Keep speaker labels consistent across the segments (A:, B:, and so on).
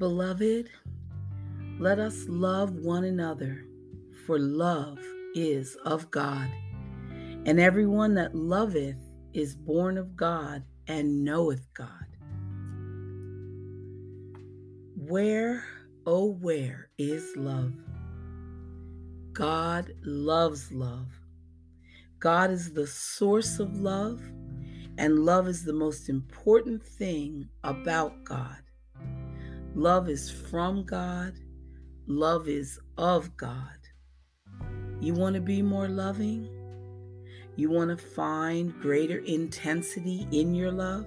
A: Beloved, let us love one another, for love is of God. And everyone that loveth is born of God and knoweth God. Where, oh, where is love? God loves love. God is the source of love, and love is the most important thing about God. Love is from God, love is of God. You want to be more loving? You want to find greater intensity in your love?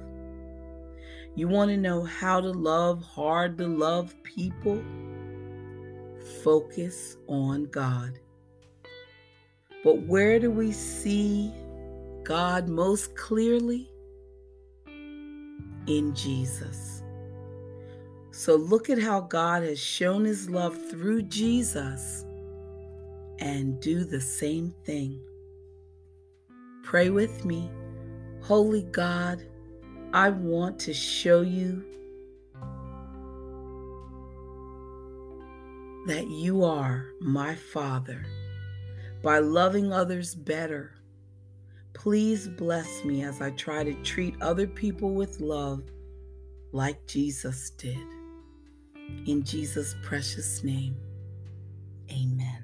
A: You want to know how to love hard to love people? Focus on God. But where do we see God most clearly? In Jesus. So look at how God has shown his love through Jesus and do the same thing. Pray with me. Holy God, I want to show you that you are my Father by loving others better. Please bless me as I try to treat other people with love like Jesus did. In Jesus' precious name, amen.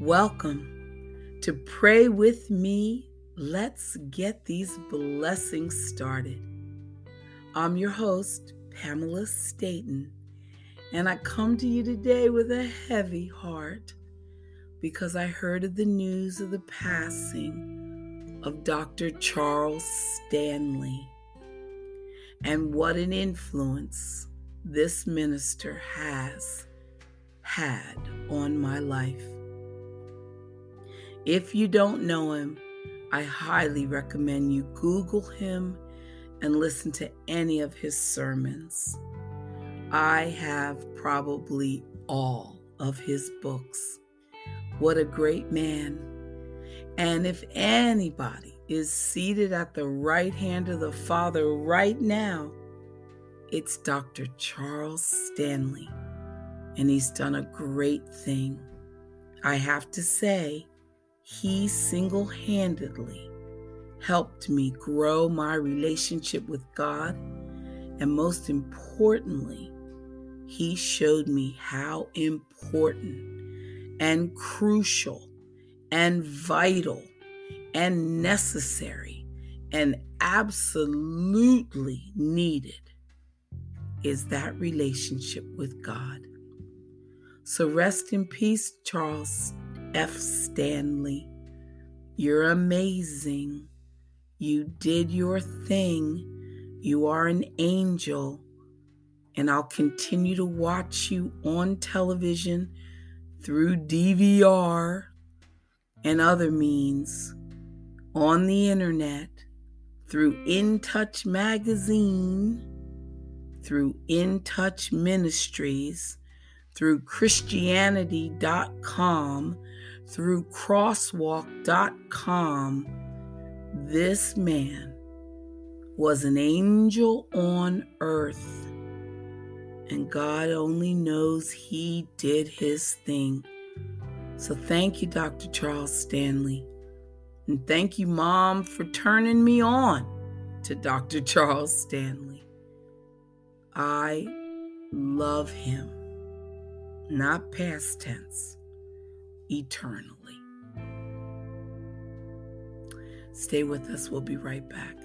A: Welcome to Pray With Me. Let's get these blessings started. I'm your host, Pamela Staton, and I come to you today with a heavy heart because I heard of the news of the passing of Dr. Charles Stanley and what an influence this minister has had on my life. If you don't know him, I highly recommend you Google him and listen to any of his sermons. I have probably all of his books. What a great man. And if anybody is seated at the right hand of the Father right now. It's Dr. Charles Stanley, and he's done a great thing. I have to say, he single handedly helped me grow my relationship with God, and most importantly, he showed me how important and crucial and vital and necessary and absolutely needed is that relationship with God. So rest in peace, Charles F. Stanley. You're amazing. You did your thing. You are an angel. And I'll continue to watch you on television through DVR and other means on the internet, through In Touch Magazine, through In Touch Ministries, through Christianity.com, through Crosswalk.com. This man was an angel on earth, and God only knows he did his thing. So thank you, Dr. Charles Stanley. And thank you, Mom, for turning me on to Dr. Charles Stanley. I love him, not past tense, eternally. Stay with us. We'll be right back.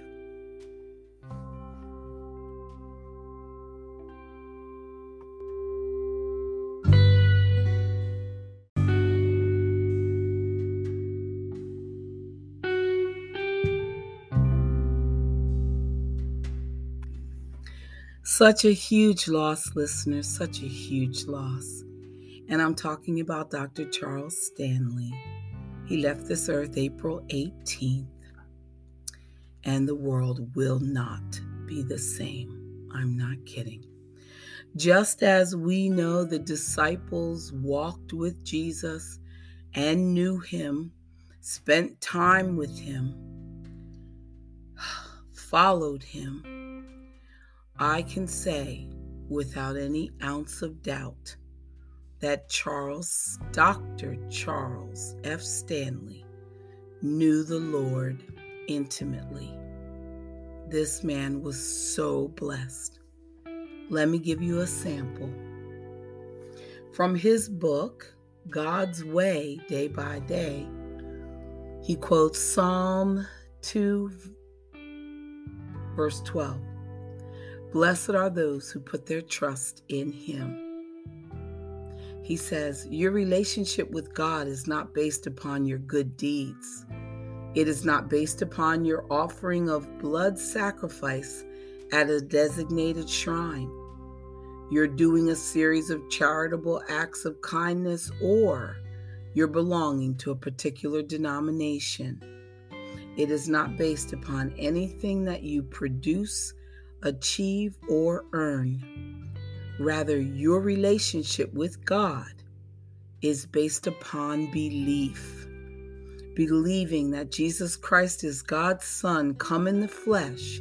A: Such a huge loss, listeners, such a huge loss. And I'm talking about Dr. Charles Stanley. He left this earth April 18th, and the world will not be the same. I'm not kidding. Just as we know the disciples walked with Jesus and knew him, spent time with him, followed him I can say without any ounce of doubt that Charles, Dr. Charles F. Stanley, knew the Lord intimately. This man was so blessed. Let me give you a sample. From his book, God's Way, Day by Day, he quotes Psalm 2, verse 12. Blessed are those who put their trust in him. He says, Your relationship with God is not based upon your good deeds. It is not based upon your offering of blood sacrifice at a designated shrine. You're doing a series of charitable acts of kindness, or you're belonging to a particular denomination. It is not based upon anything that you produce, achieve, or earn. Rather, your relationship with God is based upon belief. Believing that Jesus Christ is God's Son come in the flesh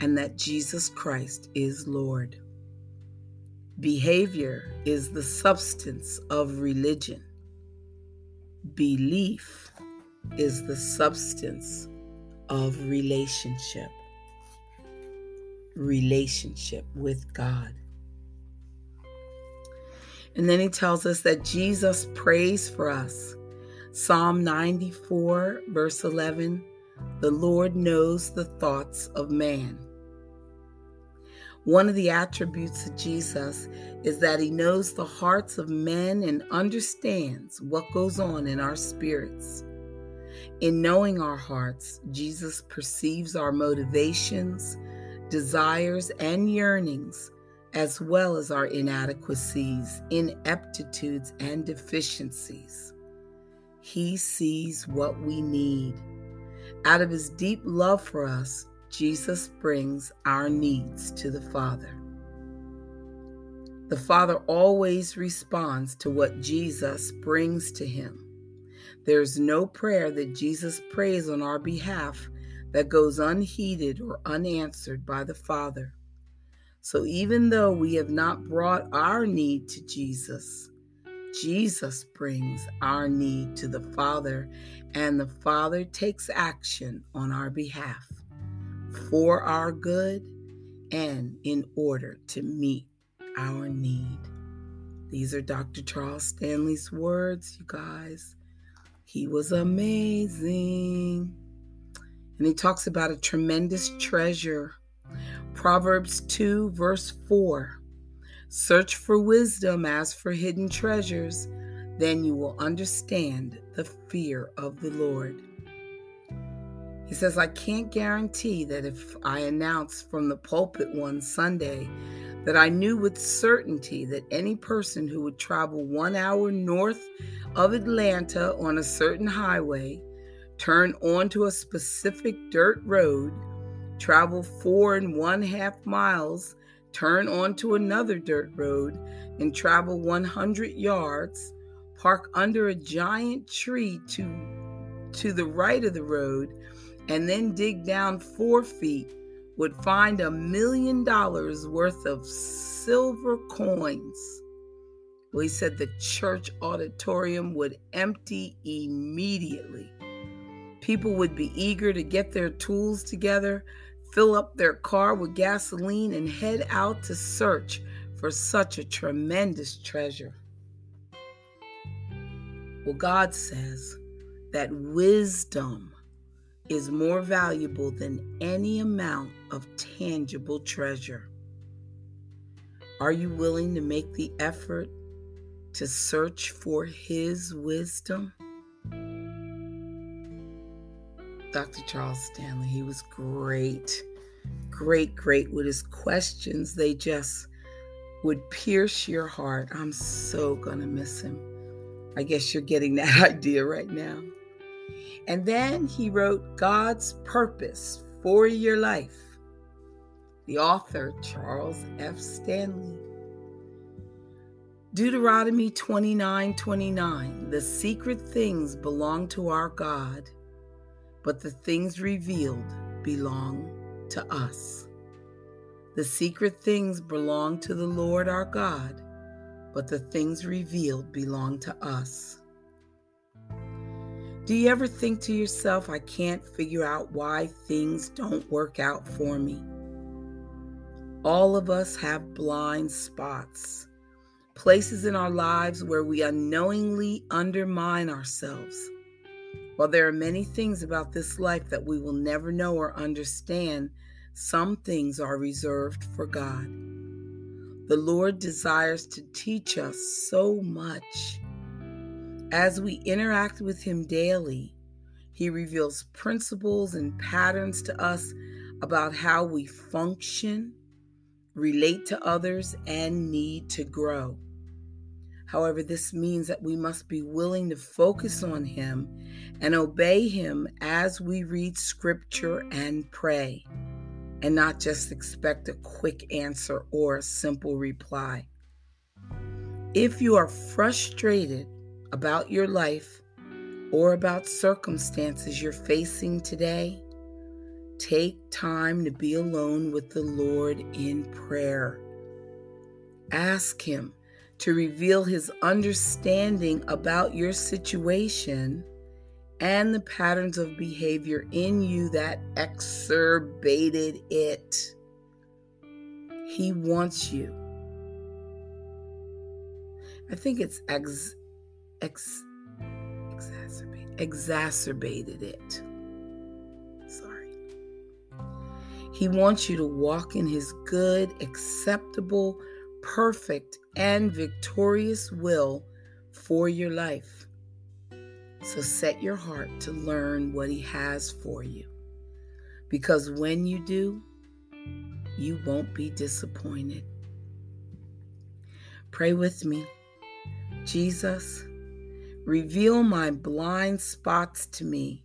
A: and that Jesus Christ is Lord. Behavior is the substance of religion. Belief is the substance of relationship. Relationship with God. And then he tells us that Jesus prays for us. Psalm 94, verse 11 The Lord knows the thoughts of man. One of the attributes of Jesus is that he knows the hearts of men and understands what goes on in our spirits. In knowing our hearts, Jesus perceives our motivations, desires, and yearnings as well as our inadequacies, ineptitudes, and deficiencies. He sees what we need. Out of his deep love for us, Jesus brings our needs to the Father. The Father always responds to what Jesus brings to him. There's no prayer that Jesus prays on our behalf that goes unheeded or unanswered by the Father. So even though we have not brought our need to Jesus, Jesus brings our need to the Father, and the Father takes action on our behalf for our good and in order to meet our need. These are Dr. Charles Stanley's words, you guys. He was amazing. And he talks about a tremendous treasure Proverbs 2, verse 4 Search for wisdom as for hidden treasures, then you will understand the fear of the Lord. He says, I can't guarantee that if I announced from the pulpit one Sunday that I knew with certainty that any person who would travel one hour north of Atlanta on a certain highway, turn onto a specific dirt road, travel four and one half miles, turn onto another dirt road, and travel 100 yards, park under a giant tree to, to the right of the road, and then dig down four feet, would find a million dollars worth of silver coins. Well, he said the church auditorium would empty immediately. People would be eager to get their tools together, fill up their car with gasoline, and head out to search for such a tremendous treasure. Well, God says that wisdom is more valuable than any amount of tangible treasure. Are you willing to make the effort to search for His wisdom? Dr. Charles Stanley. He was great, great, great with his questions. They just would pierce your heart. I'm so going to miss him. I guess you're getting that idea right now. And then he wrote God's Purpose for Your Life. The author, Charles F. Stanley. Deuteronomy 29 29. The secret things belong to our God but the things revealed belong to us. The secret things belong to the Lord our God, but the things revealed belong to us. Do you ever think to yourself, I can't figure out why things don't work out for me? All of us have blind spots, places in our lives where we unknowingly undermine ourselves. While there are many things about this life that we will never know or understand, some things are reserved for God. The Lord desires to teach us so much. As we interact with Him daily, He reveals principles and patterns to us about how we function, relate to others, and need to grow. However, this means that we must be willing to focus on Him and obey Him as we read Scripture and pray, and not just expect a quick answer or a simple reply. If you are frustrated about your life or about circumstances you're facing today, take time to be alone with the Lord in prayer. Ask Him to reveal His understanding about your situation and the patterns of behavior in you that exacerbated it. He wants you. I think it's ex ex, exacerbate, exacerbated it. Sorry. He wants you to walk in his good, acceptable, perfect, and victorious will for your life. So set your heart to learn what he has for you. Because when you do, you won't be disappointed. Pray with me. Jesus, Reveal my blind spots to me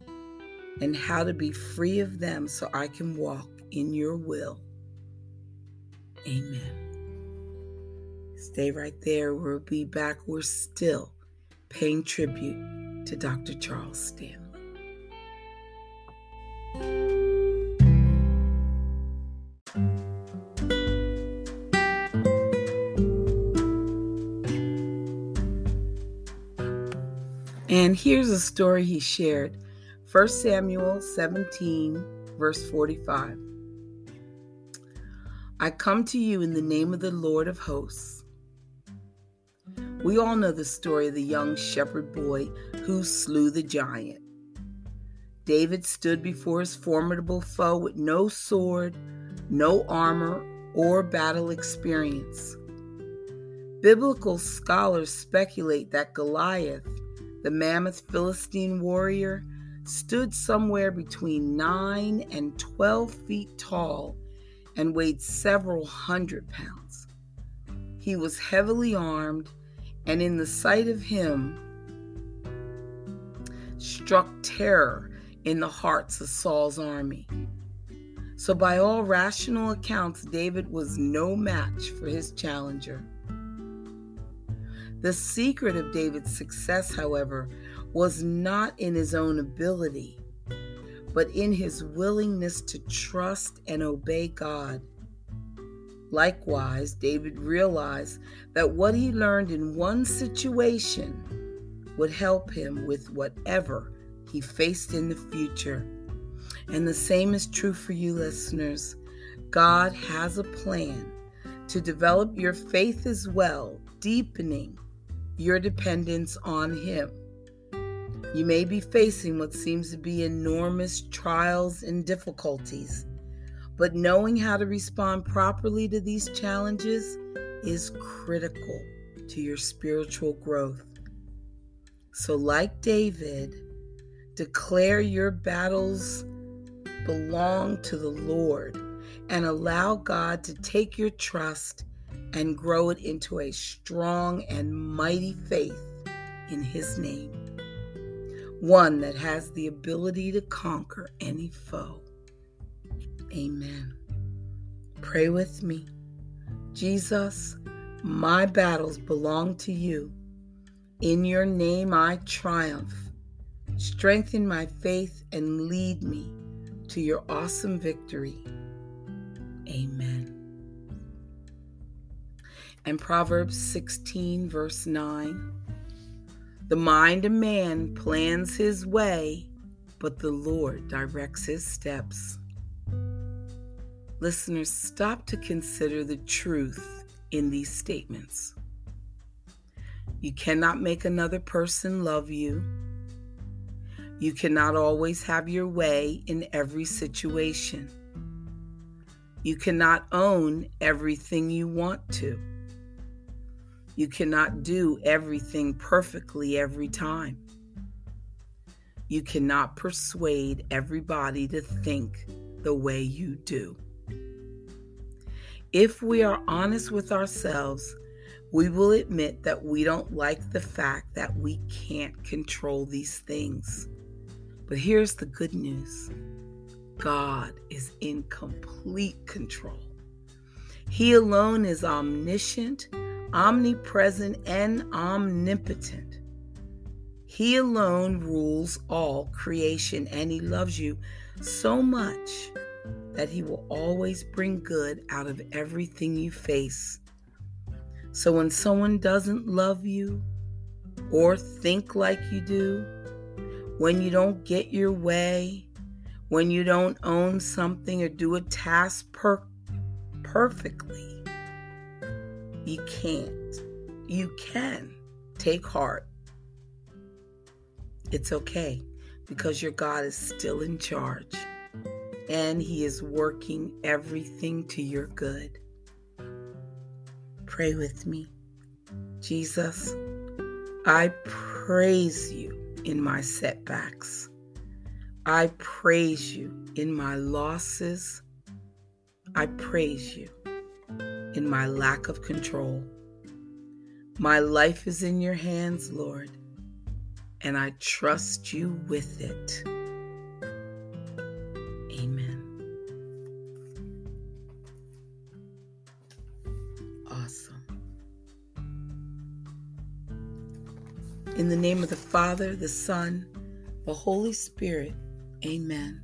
A: and how to be free of them so I can walk in your will. Amen. Stay right there. We'll be back. We're still paying tribute to Dr. Charles Stanley. And here's a story he shared 1 Samuel 17, verse 45. I come to you in the name of the Lord of hosts. We all know the story of the young shepherd boy who slew the giant. David stood before his formidable foe with no sword, no armor, or battle experience. Biblical scholars speculate that Goliath the mammoth Philistine warrior stood somewhere between 9 and 12 feet tall and weighed several hundred pounds. He was heavily armed, and in the sight of him, struck terror in the hearts of Saul's army. So, by all rational accounts, David was no match for his challenger. The secret of David's success, however, was not in his own ability, but in his willingness to trust and obey God. Likewise, David realized that what he learned in one situation would help him with whatever he faced in the future. And the same is true for you, listeners. God has a plan to develop your faith as well, deepening your dependence on Him. You may be facing what seems to be enormous trials and difficulties, but knowing how to respond properly to these challenges is critical to your spiritual growth. So, like David, declare your battles belong to the Lord and allow God to take your trust and grow it into a strong and mighty faith in His name. One that has the ability to conquer any foe. Amen. Pray with me. Jesus, my battles belong to you. In your name I triumph. Strengthen my faith and lead me to your awesome victory. Amen. and Proverbs 16, verse 9. The mind of man plans his way, but the Lord directs his steps. Listeners, stop to consider the truth in these statements. You cannot make another person love you. You cannot always have your way in every situation. You cannot own everything you want to. You cannot do everything perfectly every time. You cannot persuade everybody to think the way you do. If we are honest with ourselves, we will admit that we don't like the fact that we can't control these things. But here's the good news God is in complete control. He alone is omniscient, omnipresent, and omnipotent. He alone rules all creation, and He loves you so much that He will always bring good out of everything you face. So when someone doesn't love you or think like you do, when you don't get your way, when you don't own something or do a task per- perfectly, you can't. You can take heart. It's okay because your God is still in charge and He is working everything to your good. Pray with me. Jesus, I praise you in my setbacks. I praise you in my losses. I praise you in my lack of control. My life is in your hands, Lord, and I trust you with it. In the name of the Father, the Son, the Holy Spirit, amen.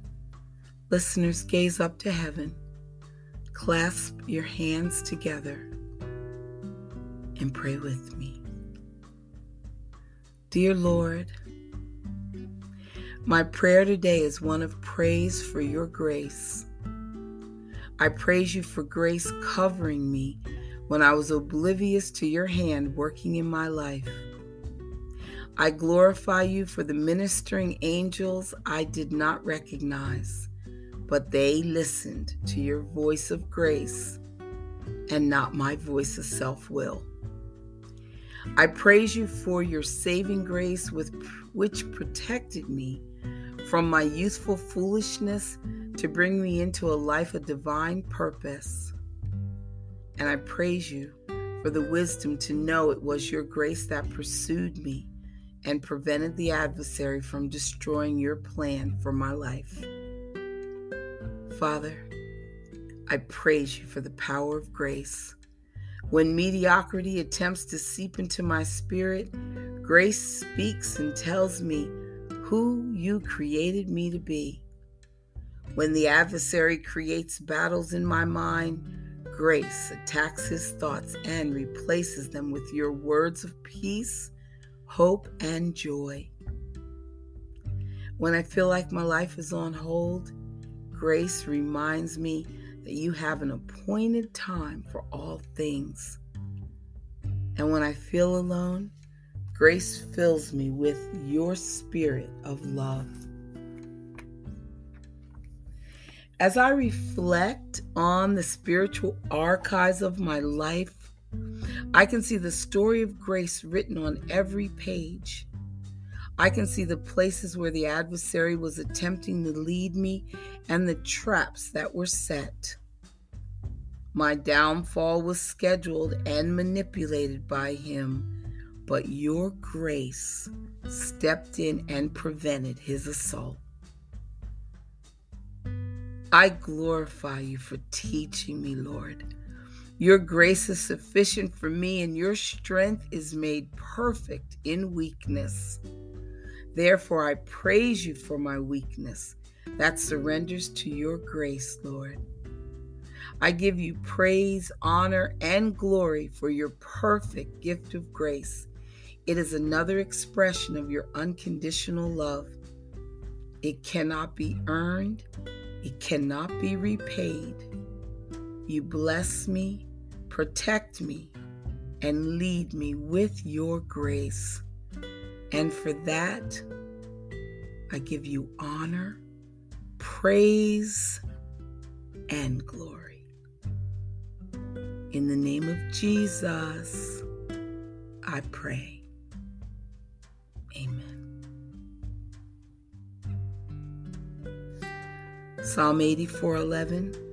A: Listeners, gaze up to heaven, clasp your hands together, and pray with me. Dear Lord, my prayer today is one of praise for your grace. I praise you for grace covering me when I was oblivious to your hand working in my life. I glorify you for the ministering angels I did not recognize, but they listened to your voice of grace and not my voice of self will. I praise you for your saving grace with which protected me from my youthful foolishness to bring me into a life of divine purpose. And I praise you for the wisdom to know it was your grace that pursued me and prevented the adversary from destroying your plan for my life. Father, I praise you for the power of grace. When mediocrity attempts to seep into my spirit, grace speaks and tells me who you created me to be. When the adversary creates battles in my mind, grace attacks his thoughts and replaces them with your words of peace hope, and joy. When I feel like my life is on hold, grace reminds me that you have an appointed time for all things. And when I feel alone, grace fills me with your spirit of love. As I reflect on the spiritual archives of my life, I can see the story of grace written on every page. I can see the places where the adversary was attempting to lead me and the traps that were set. My downfall was scheduled and manipulated by him, but your grace stepped in and prevented his assault. I glorify you for teaching me, Lord your grace is sufficient for me, and your strength is made perfect in weakness. Therefore, I praise you for my weakness that surrenders to your grace, Lord. I give you praise, honor, and glory for your perfect gift of grace. It is another expression of your unconditional love. It cannot be earned, it cannot be repaid. You bless me, protect me, and lead me with your grace. And for that, I give you honor, praise, and glory. In the name of Jesus, I pray. Amen. Psalm 84 11.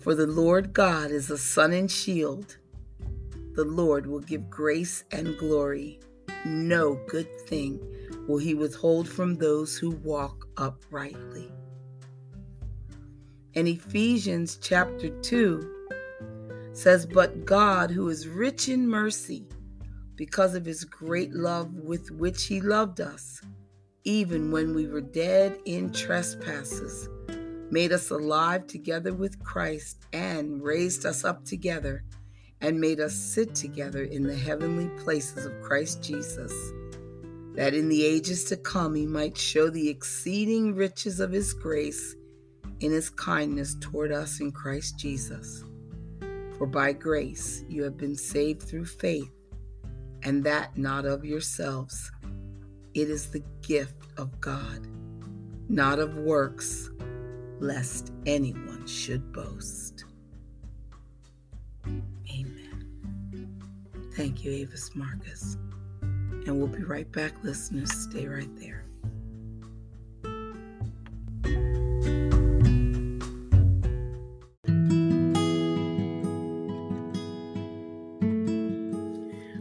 A: For the Lord God is a sun and shield. The Lord will give grace and glory. No good thing will he withhold from those who walk uprightly. And Ephesians chapter 2 says, But God, who is rich in mercy, because of his great love with which he loved us, even when we were dead in trespasses, made us alive together with Christ, and raised us up together, and made us sit together in the heavenly places of Christ Jesus that in the ages to come he might show the exceeding riches of his grace in his kindness toward us in Christ Jesus. For by grace you have been saved through faith, and that not of yourselves. It is the gift of God, not of works, lest anyone should boast. Amen. Thank you, Avis Marcus. And we'll be right back, listeners. Stay right there.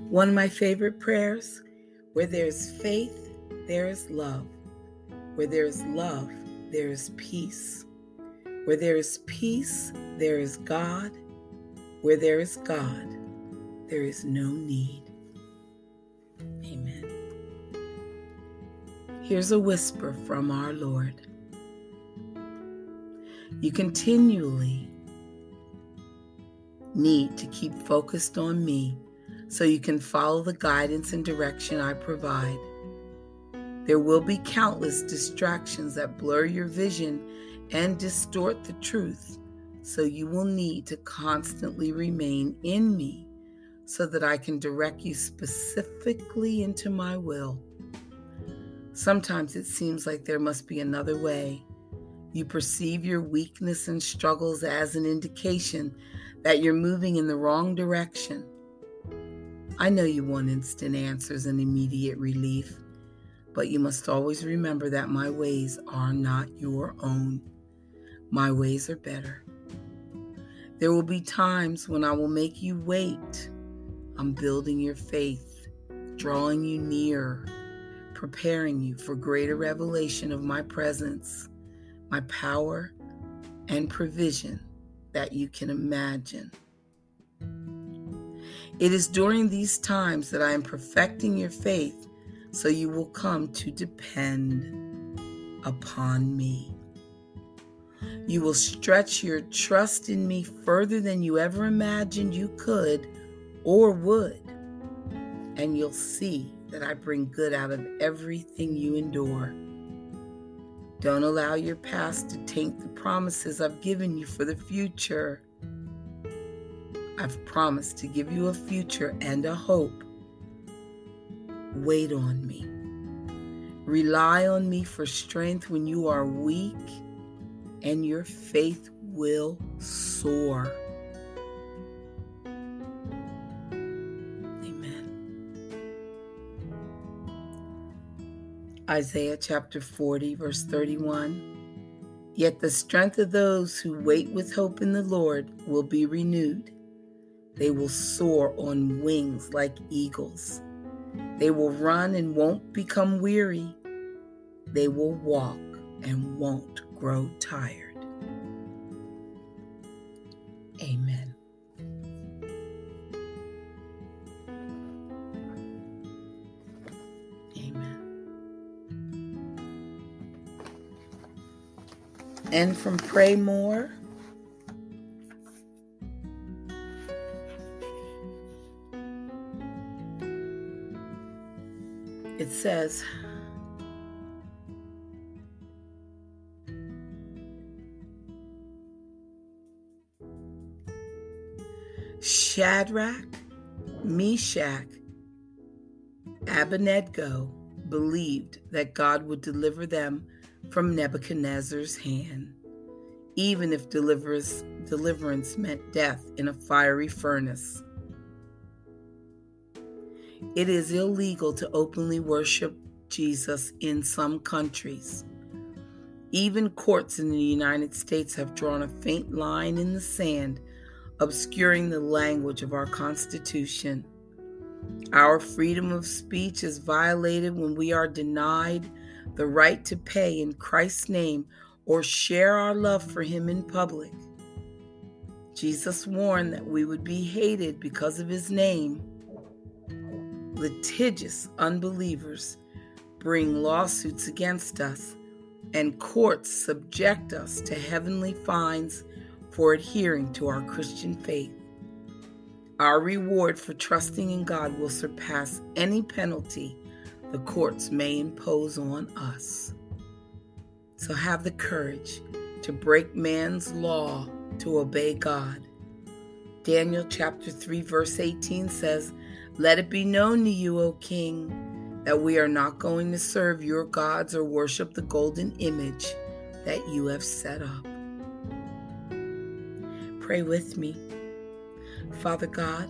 A: One of my favorite prayers where there is faith, there is love. Where there is love, there is peace. Where there is peace, there is God. Where there is God, there is no need. Amen. Here's a whisper from our Lord. You continually need to keep focused on me so you can follow the guidance and direction I provide. There will be countless distractions that blur your vision and distort the truth, so you will need to constantly remain in me so that I can direct you specifically into my will. Sometimes it seems like there must be another way. You perceive your weakness and struggles as an indication that you're moving in the wrong direction. I know you want instant answers and immediate relief, but you must always remember that my ways are not your own. My ways are better. There will be times when I will make you wait. I'm building your faith, drawing you near preparing you for greater revelation of my presence, my power, and provision that you can imagine. It is during these times that I am perfecting your faith so you will come to depend upon me. You will stretch your trust in me further than you ever imagined you could or would, and you'll see that I bring good out of everything you endure. Don't allow your past to taint the promises I've given you for the future. I've promised to give you a future and a hope. Wait on me. Rely on me for strength when you are weak, and your faith will soar. Amen. Isaiah chapter 40, verse 31. Yet the strength of those who wait with hope in the Lord will be renewed. They will soar on wings like eagles. They will run and won't become weary. They will walk and won't grow tired. Amen. Amen. And from Pray More. It says, Shadrach, Meshach, Abednego believed that God would deliver them from Nebuchadnezzar's hand, even if deliverance, deliverance meant death in a fiery furnace. It is illegal to openly worship Jesus in some countries. Even courts in the United States have drawn a faint line in the sand obscuring the language of our Constitution. Our freedom of speech is violated when we are denied the right to pay in Christ's name or share our love for Him in public. Jesus warned that we would be hated because of His name. Litigious unbelievers bring lawsuits against us, and courts subject us to heavenly fines for adhering to our Christian faith. Our reward for trusting in God will surpass any penalty the courts may impose on us. So have the courage to break man's law to obey God. Daniel chapter 3 verse 18 says, "Let it be known to you, O king, that we are not going to serve your gods or worship the golden image that you have set up." Pray with me. Father God,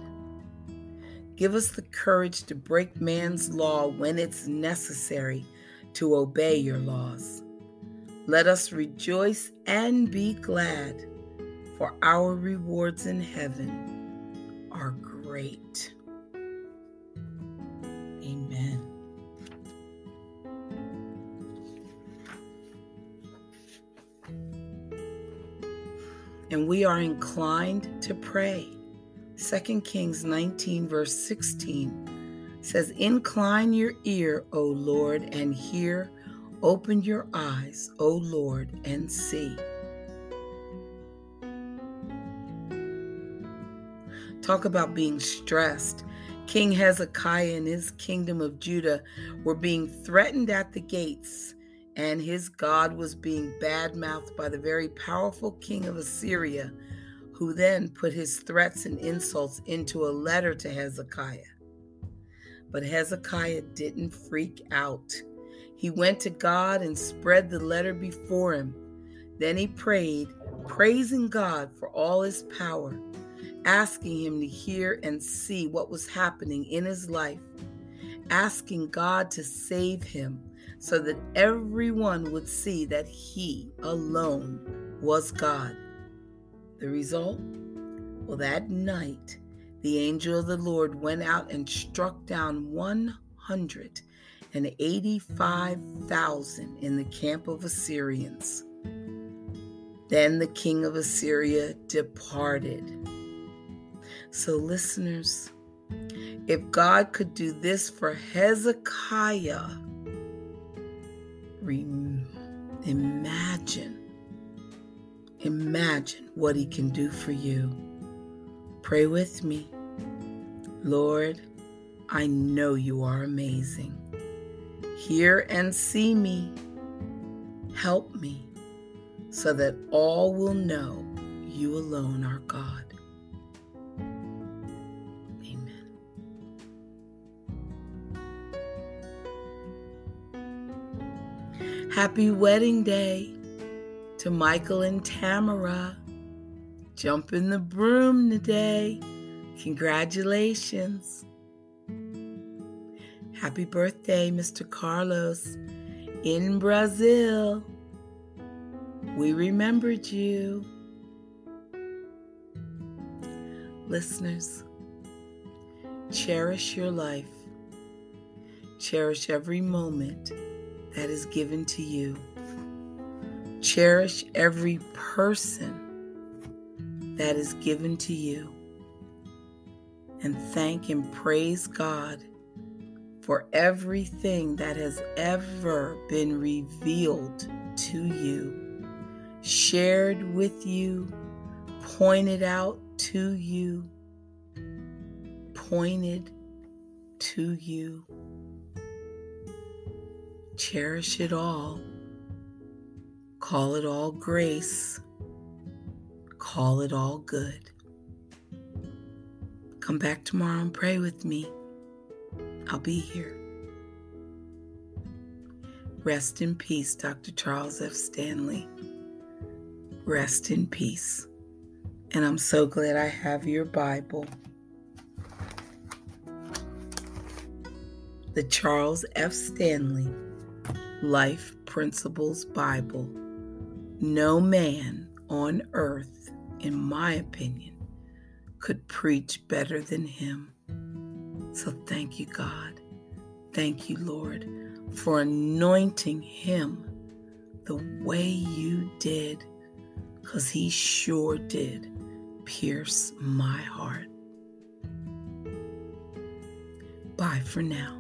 A: give us the courage to break man's law when it's necessary to obey your laws. Let us rejoice and be glad, for our rewards in heaven are great. And we are inclined to pray. 2 Kings 19, verse 16 says, Incline your ear, O Lord, and hear. Open your eyes, O Lord, and see. Talk about being stressed. King Hezekiah and his kingdom of Judah were being threatened at the gates and his God was being badmouthed by the very powerful king of Assyria, who then put his threats and insults into a letter to Hezekiah. But Hezekiah didn't freak out. He went to God and spread the letter before him. Then he prayed, praising God for all his power, asking him to hear and see what was happening in his life, asking God to save him so that everyone would see that he alone was God. The result? Well, that night, the angel of the Lord went out and struck down 185,000 in the camp of Assyrians. Then the king of Assyria departed. So, listeners, if God could do this for Hezekiah, imagine, imagine what He can do for you. Pray with me. Lord, I know you are amazing. Hear and see me. Help me so that all will know you alone are God. Happy wedding day to Michael and Tamara. Jump in the broom today. Congratulations. Happy birthday, Mr. Carlos in Brazil. We remembered you. Listeners, cherish your life. Cherish every moment that is given to you. Cherish every person that is given to you. And thank and praise God for everything that has ever been revealed to you, shared with you, pointed out to you, pointed to you. Cherish it all, call it all grace, call it all good. Come back tomorrow and pray with me. I'll be here. Rest in peace, Dr. Charles F. Stanley. Rest in peace. And I'm so glad I have your Bible. The Charles F. Stanley Life Principles Bible. No man on earth, in my opinion, could preach better than him. So thank you, God. Thank you, Lord, for anointing him the way you did, because he sure did pierce my heart. Bye for now.